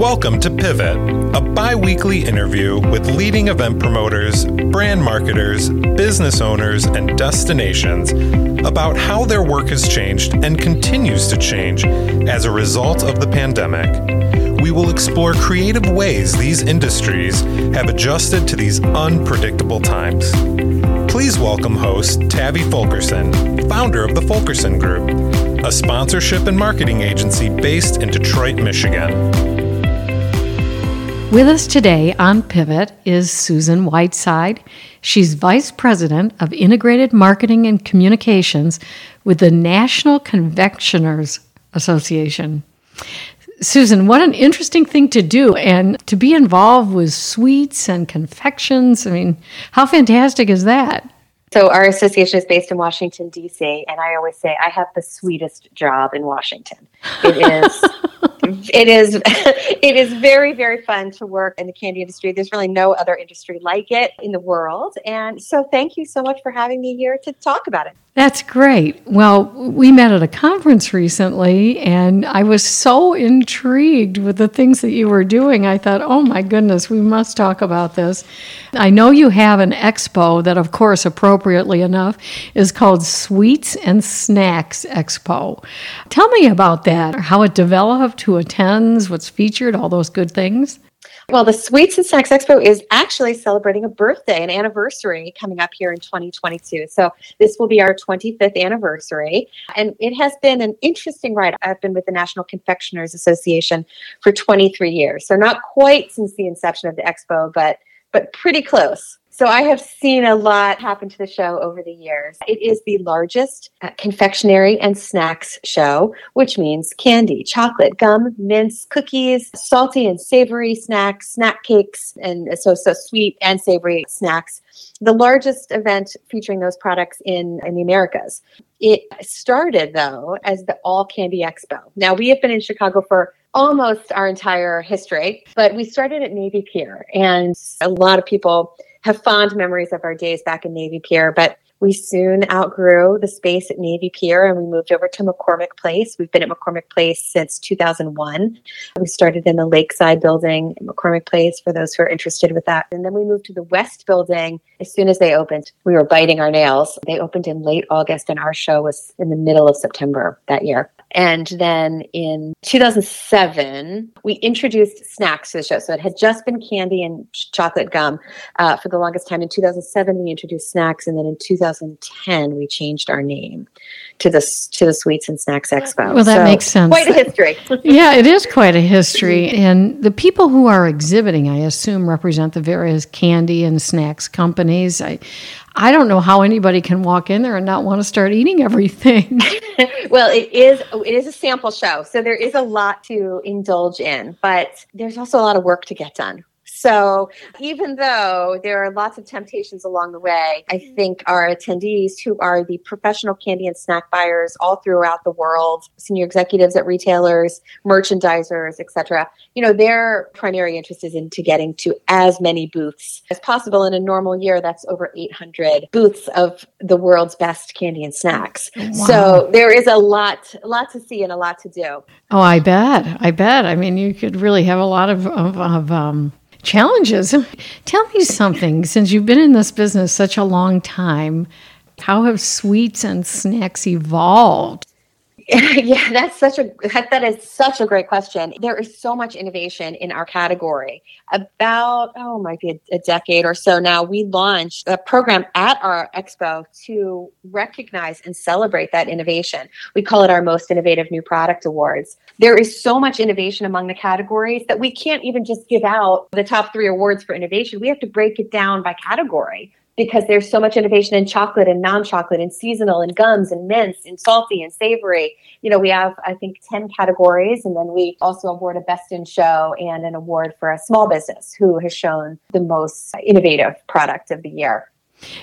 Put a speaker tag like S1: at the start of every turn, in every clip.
S1: Welcome to Pivot, a bi weekly interview with leading event promoters, brand marketers, business owners, and destinations about how their work has changed and continues to change as a result of the pandemic. We will explore creative ways these industries have adjusted to these unpredictable times. Please welcome host Tavi Fulkerson, founder of the Fulkerson Group, a sponsorship and marketing agency based in Detroit, Michigan.
S2: With us today on Pivot is Susan Whiteside. She's Vice President of Integrated Marketing and Communications with the National Confectioners Association. Susan, what an interesting thing to do and to be involved with sweets and confections. I mean, how fantastic is that?
S3: So our association is based in Washington D.C., and I always say I have the sweetest job in Washington. It is, it is, it is very very fun to work in the candy industry. There's really no other industry like it in the world, and so thank you so much for having me here to talk about it.
S2: That's great. Well, we met at a conference recently, and I was so intrigued with the things that you were doing. I thought, oh my goodness, we must talk about this. I know you have an expo that, of course, appropriately enough, is called Sweets and Snacks Expo. Tell me about that, how it developed, who attends, what's featured, all those good things.
S3: Well, the Sweets and Snacks Expo is actually celebrating a birthday, an anniversary coming up here in 2022. So this will be our 25th anniversary. And it has been an interesting ride. I've been with the National Confectioners Association for 23 years. So not quite since the inception of the expo, but but pretty close. So I have seen a lot happen to the show over the years. It is the largest uh, confectionery and snacks show, which means candy, chocolate, gum, mints, cookies, salty and savory snacks, snack cakes, and so so sweet and savory snacks. The largest event featuring those products in, in the Americas. It started though as the All Candy Expo. Now we have been in Chicago for almost our entire history, but we started at Navy Pier and a lot of people have fond memories of our days back in Navy Pier, but we soon outgrew the space at Navy Pier and we moved over to McCormick Place. We've been at McCormick Place since 2001. We started in the Lakeside building at McCormick Place for those who are interested with that. And then we moved to the West building as soon as they opened. We were biting our nails. They opened in late August and our show was in the middle of September that year. And then in 2007, we introduced snacks to the show. So it had just been candy and chocolate gum uh, for the longest time. In 2007, we introduced snacks, and then in 2010, we changed our name to the to the Sweets and Snacks Expo.
S2: Well, that so, makes sense.
S3: Quite a history.
S2: yeah, it is quite a history. And the people who are exhibiting, I assume, represent the various candy and snacks companies. I, I don't know how anybody can walk in there and not want to start eating everything.
S3: well, it is it is a sample show, so there is a lot to indulge in, but there's also a lot of work to get done. So even though there are lots of temptations along the way, I think our attendees who are the professional candy and snack buyers all throughout the world, senior executives at retailers, merchandisers, etc., you know, their primary interest is into getting to as many booths as possible. In a normal year, that's over 800 booths of the world's best candy and snacks. Wow. So there is a lot, a lot to see and a lot to do.
S2: Oh, I bet. I bet. I mean, you could really have a lot of, of, of um, challenges. Tell me something, since you've been in this business such a long time, how have sweets and snacks evolved?
S3: yeah, that's such a that is such a great question. There is so much innovation in our category. About oh, might be a, a, decade or so now, we launched a program at our expo to recognize and celebrate that innovation. We call it our Most Innovative New Product Awards. There is so much innovation among the categories that we can't even just give out the top three awards for innovation. We have to break it down by category because there's so much innovation in chocolate and non-chocolate and seasonal and gums and mints and salty and savory. You know, we have I think 10 categories and then we also award a best in show and an award for a small business who has shown the most innovative product of the year.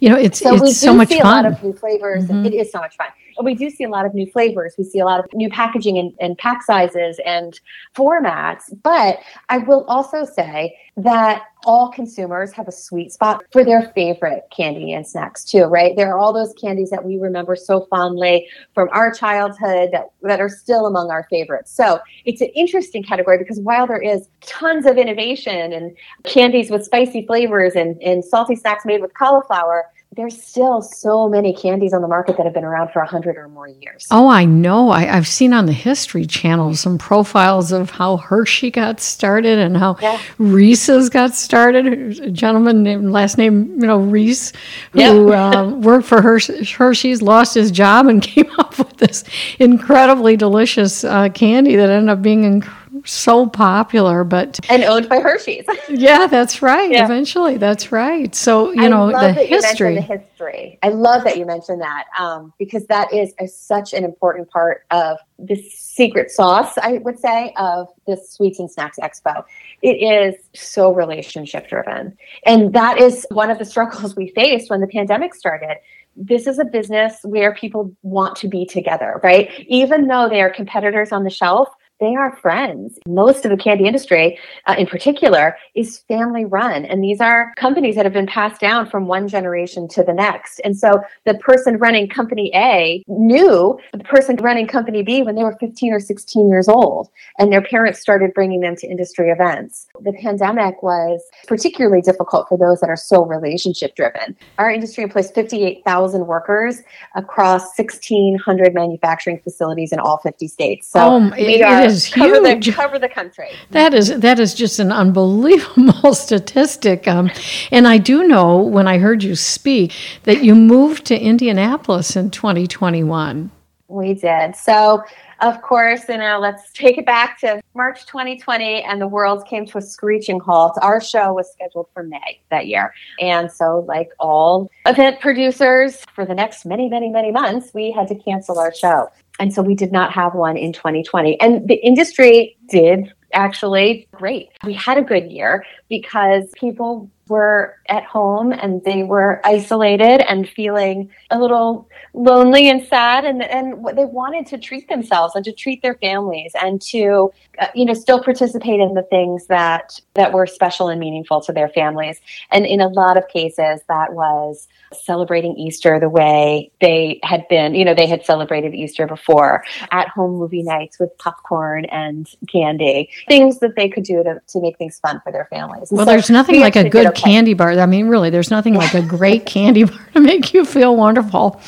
S2: You know, it's so it's so much fun.
S3: a lot of new flavors. Mm-hmm. it is so much fun. We do see a lot of new flavors. We see a lot of new packaging and, and pack sizes and formats. But I will also say that all consumers have a sweet spot for their favorite candy and snacks too, right? There are all those candies that we remember so fondly from our childhood that, that are still among our favorites. So it's an interesting category because while there is tons of innovation and candies with spicy flavors and, and salty snacks made with cauliflower, there's still so many candies on the market that have been around for a hundred or more years.
S2: Oh, I know. I, have seen on the History Channel some profiles of how Hershey got started and how yeah. Reese's got started. A gentleman named last name, you know, Reese, who yep. uh, worked for Hershey's, lost his job and came up with this incredibly delicious uh, candy that ended up being incredible so popular, but
S3: and owned by Hershey's.
S2: yeah, that's right. Yeah. Eventually, that's right. So you I know the history.
S3: the history. I love that you mentioned that um, because that is a, such an important part of the secret sauce. I would say of the Sweets and Snacks Expo. It is so relationship driven, and that is one of the struggles we faced when the pandemic started this is a business where people want to be together, right? Even though they are competitors on the shelf, they are friends. Most of the candy industry, uh, in particular, is family run. And these are companies that have been passed down from one generation to the next. And so the person running company A knew the person running company B when they were 15 or 16 years old. And their parents started bringing them to industry events. The pandemic was particularly difficult for those that are so relationship driven. Our industry employs 58,000 workers across 1,600 manufacturing facilities in all 50 states. So
S2: oh, we are is
S3: cover huge. The, cover the country.
S2: That is that is just an unbelievable statistic. Um, and I do know when I heard you speak that you moved to Indianapolis in 2021.
S3: We did. So, of course, you know, let's take it back to March 2020, and the world came to a screeching halt. Our show was scheduled for May that year. And so, like all event producers, for the next many, many, many months, we had to cancel our show. And so we did not have one in 2020. And the industry did actually great. We had a good year because people were at home and they were isolated and feeling a little lonely and sad and and they wanted to treat themselves and to treat their families and to uh, you know still participate in the things that that were special and meaningful to their families. And in a lot of cases that was celebrating Easter the way they had been, you know, they had celebrated Easter before, at home movie nights with popcorn and candy, things that they could do to, to make things fun for their families.
S2: Well, so there's nothing like a good okay. candy bar. I mean, really, there's nothing like a great candy bar to make you feel wonderful.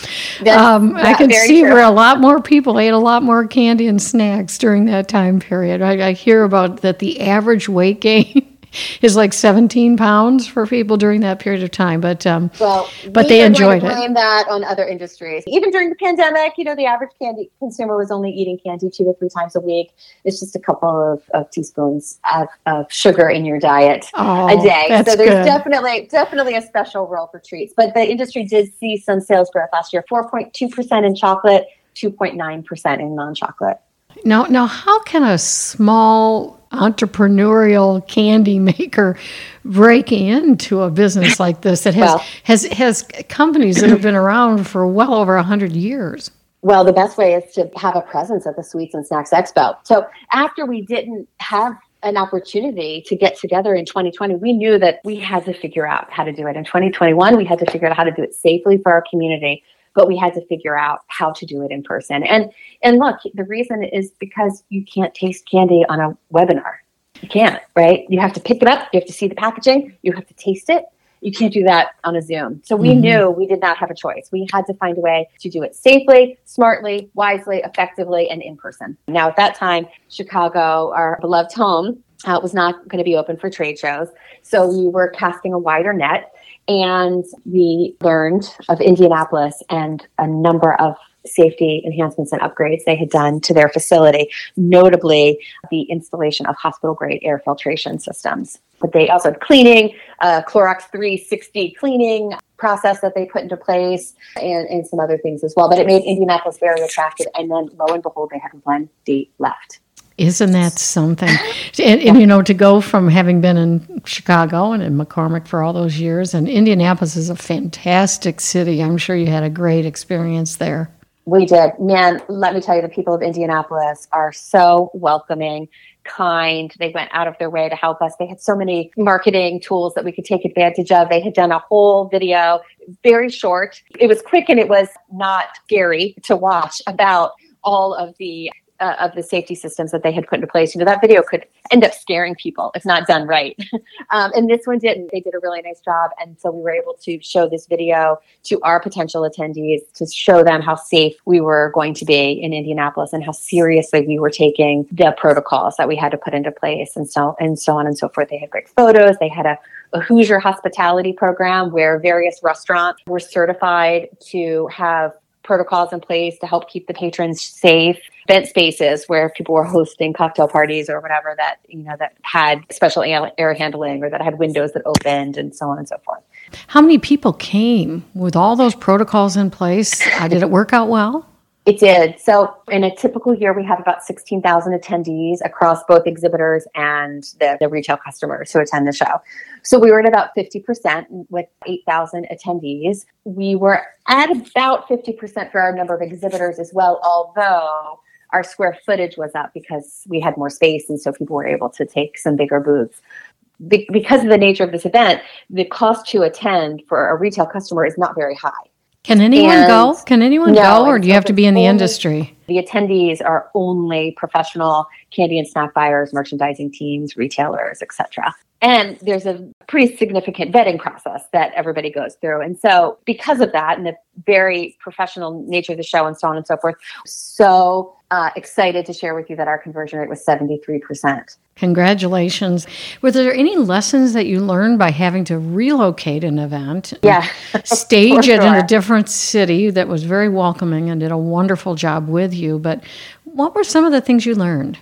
S2: Um, I can see true. where a lot more people ate a lot more candy and snacks during that time period. I, I hear about that the average weight gain is like 17 pounds for people during that period of time. But um, well, but they enjoyed
S3: it. Blame that on other industries. Even during the pandemic, you know, the average candy consumer was only eating candy two to three times a week. It's just a couple of, of teaspoons of, of, sugar in your diet
S2: oh,
S3: a day.
S2: so
S3: there's
S2: good.
S3: definitely definitely a special role for treats. But the industry did see some sales growth last year: 4.2 percent in chocolate, 2.9 percent in non-chocolate.
S2: Now, now, how can a small entrepreneurial candy maker breaking into a business like this that has well, has has companies that have been around for well over 100 years.
S3: Well the best way is to have a presence at the sweets and snacks expo. So after we didn't have an opportunity to get together in 2020 we knew that we had to figure out how to do it. In 2021 we had to figure out how to do it safely for our community but we had to figure out how to do it in person. And and look, the reason is because you can't taste candy on a webinar. You can't, right? You have to pick it up, you have to see the packaging, you have to taste it. You can't do that on a Zoom. So we mm-hmm. knew we did not have a choice. We had to find a way to do it safely, smartly, wisely, effectively, and in person. Now, at that time, Chicago, our beloved home, uh, was not going to be open for trade shows. So we were casting a wider net and we learned of Indianapolis and a number of safety enhancements and upgrades they had done to their facility, notably the installation of hospital grade air filtration systems. But they also had cleaning, uh, Clorox 360 cleaning process that they put into place, and, and some other things as well. But it made Indianapolis very attractive. And then lo and behold, they had one date left.
S2: Isn't that something? and, and, you know, to go from having been in Chicago and in McCormick for all those years, and Indianapolis is a fantastic city. I'm sure you had a great experience there.
S3: We did. Man, let me tell you, the people of Indianapolis are so welcoming, kind. They went out of their way to help us. They had so many marketing tools that we could take advantage of. They had done a whole video, very short. It was quick and it was not scary to watch about all of the uh, of the safety systems that they had put into place. You know, that video could end up scaring people if not done right. um, and this one didn't. They did a really nice job. And so we were able to show this video to our potential attendees to show them how safe we were going to be in Indianapolis and how seriously we were taking the protocols that we had to put into place and so and so on and so forth. They had great photos. They had a a Hoosier hospitality program where various restaurants were certified to have protocols in place to help keep the patrons safe. Event spaces where people were hosting cocktail parties or whatever that you know that had special air handling or that had windows that opened and so on and so forth.
S2: How many people came with all those protocols in place? Uh, did it work out well
S3: it did. So, in a typical year, we have about 16,000 attendees across both exhibitors and the, the, retail customers who attend the show. So, we were at about 50% with 8,000 attendees. We were at about 50% for our number of exhibitors as well, although our square footage was up because we had more space and so people were able to take some bigger booths. Be- because of the nature of this event, the cost to attend for a retail customer is not very high.
S2: Can anyone and go? Can anyone no, go, or do you have to be in the industry?
S3: The attendees are only professional candy and snack buyers, merchandising teams, retailers, etc. And there's a pretty significant vetting process that everybody goes through. And so, because of that and the very professional nature of the show and so on and so forth, so uh, excited to share with you that our conversion rate was 73%.
S2: Congratulations. Were there any lessons that you learned by having to relocate an event?
S3: Yeah.
S2: stage it in a different city that was very welcoming and did a wonderful job with you. But what were some of the things you learned?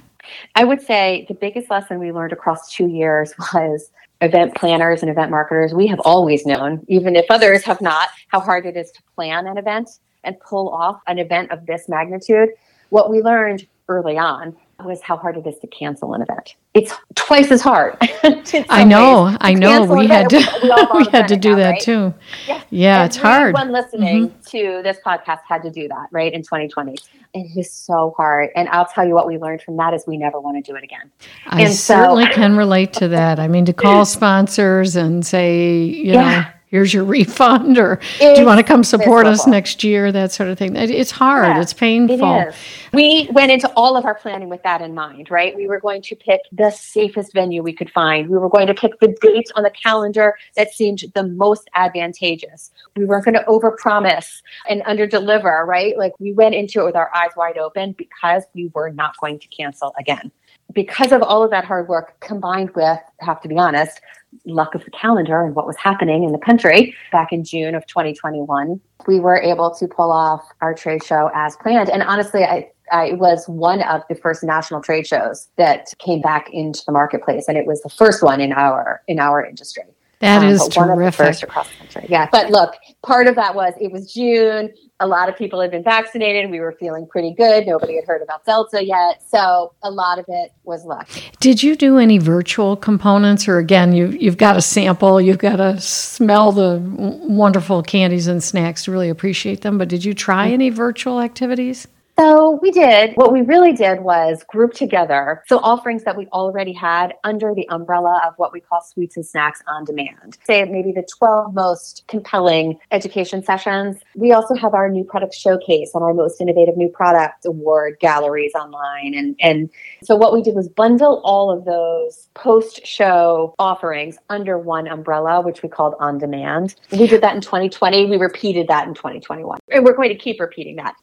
S3: I would say the biggest lesson we learned across two years was event planners and event marketers. We have always known, even if others have not, how hard it is to plan an event and pull off an event of this magnitude. What we learned early on was how hard it is to cancel an event. It's twice as hard.
S2: I know, I know. We had to, we, we had to do now, that right? too. Yeah, yeah it's hard.
S3: Everyone listening mm-hmm. to this podcast had to do that, right, in 2020. It is so hard. And I'll tell you what we learned from that is we never want to do it again.
S2: I and certainly so, can relate to that. I mean, to call sponsors and say, you yeah. know, here's your refund or it's do you want to come support miserable. us next year? That sort of thing. It's hard. Yeah, it's painful.
S3: it we went into all of our planning with that in mind right? We were going to pick the safest venue we could find. We were going to pick the dates on the calendar that seemed the most advantageous. We weren't going to overpromise and underdeliver right? Like we went into it with our eyes wide open because we were not going to cancel again because of all of that hard work combined with, have to be honest, luck of the calendar and what was happening in the country back in June of 2021, we were able to pull off our trade show as planned. And honestly, I, I was one of the first national trade shows that came back into the marketplace, and it was the first one in our in our industry.
S2: That um, is terrific.
S3: across the country. Yeah. But look, part of that was it was June. A lot of people had been vaccinated. We were feeling pretty good. Nobody had heard about Delta yet. So a lot of it was luck.
S2: Did you do any virtual components? Or again, you, you've got to sample, you've got to smell the wonderful candies and snacks to really appreciate them. But did you try mm. any virtual activities?
S3: So we did. What we really did was group together so offerings that we already had under the umbrella of what we call Sweets and Snacks on Demand. Say maybe the 12 most compelling education sessions. We also have our new product showcase and our most innovative new product award galleries online. And, and so what we did was bundle all of those post show offerings under one umbrella, which we called On Demand. We did that in 2020. We repeated that in 2021. And we're going to keep repeating that.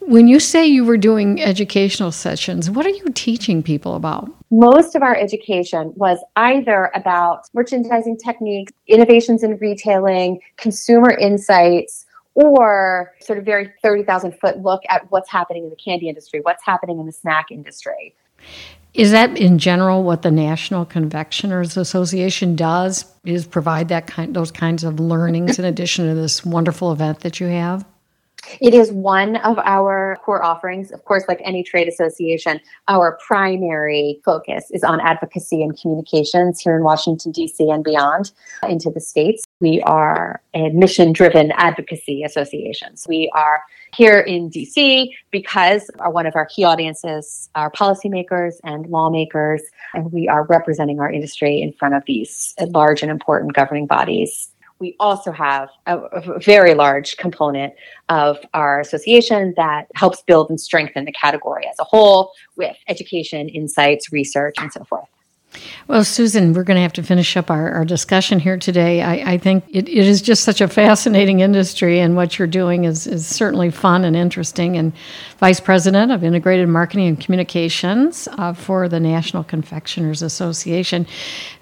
S2: When you say say you were doing educational sessions, what are you teaching people about?
S3: Most of our education was either about merchandising techniques, innovations in retailing, consumer insights, or sort of very 30,000 foot look at what's happening in the candy industry, what's happening in the snack industry.
S2: Is that in general what the National Confectioners Association does? Is provide that kind those kinds of learnings in addition to this wonderful event that you have?
S3: It is one of our core offerings. Of course, like any trade association, our primary focus is on advocacy and communications here in Washington, D.C. and beyond into the states. We are a mission driven advocacy association. So we are here in DC because our, one of our key audiences are policymakers and lawmakers, and we are representing our industry in front of these large and important governing bodies we also have a, a, very large component of our association that helps build and strengthen the category as a whole with education, insights, research, and so forth.
S2: Well, Susan, we're going to have to finish up our, our discussion here today. I, I think it, it is just such a fascinating industry, and what you're doing is, is certainly fun and interesting. And Vice President of Integrated Marketing and Communications uh, for the National Confectioners Association.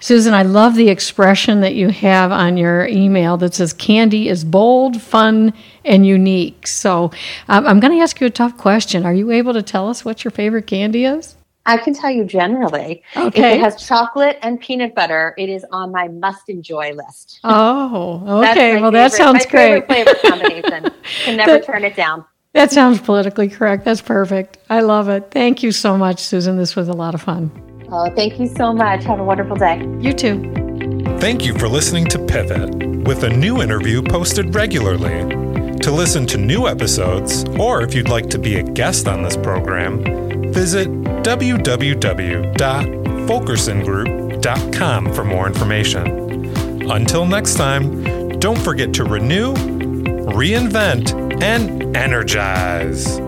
S2: Susan, I love the expression that you have on your email that says candy is bold, fun, and unique. So um, I'm going to ask you a tough question. Are you able to tell us what your favorite candy is?
S3: I can tell you generally. Okay. If it has chocolate and peanut butter, it is on my must enjoy list.
S2: Oh, okay. well, favorite, that sounds
S3: my
S2: great.
S3: flavor combination. can never that, turn it down.
S2: That sounds politically correct. That's perfect. I love it. Thank you so much, Susan. This was a lot of fun.
S3: Oh, thank you so much. Have a wonderful day.
S2: You too.
S1: Thank you for listening to Pivot, with a new interview posted regularly. To listen to new episodes, or if you'd like to be a guest on this program, visit www.fulkersongroup.com for more information. Until next time, don't forget to renew, reinvent, and energize.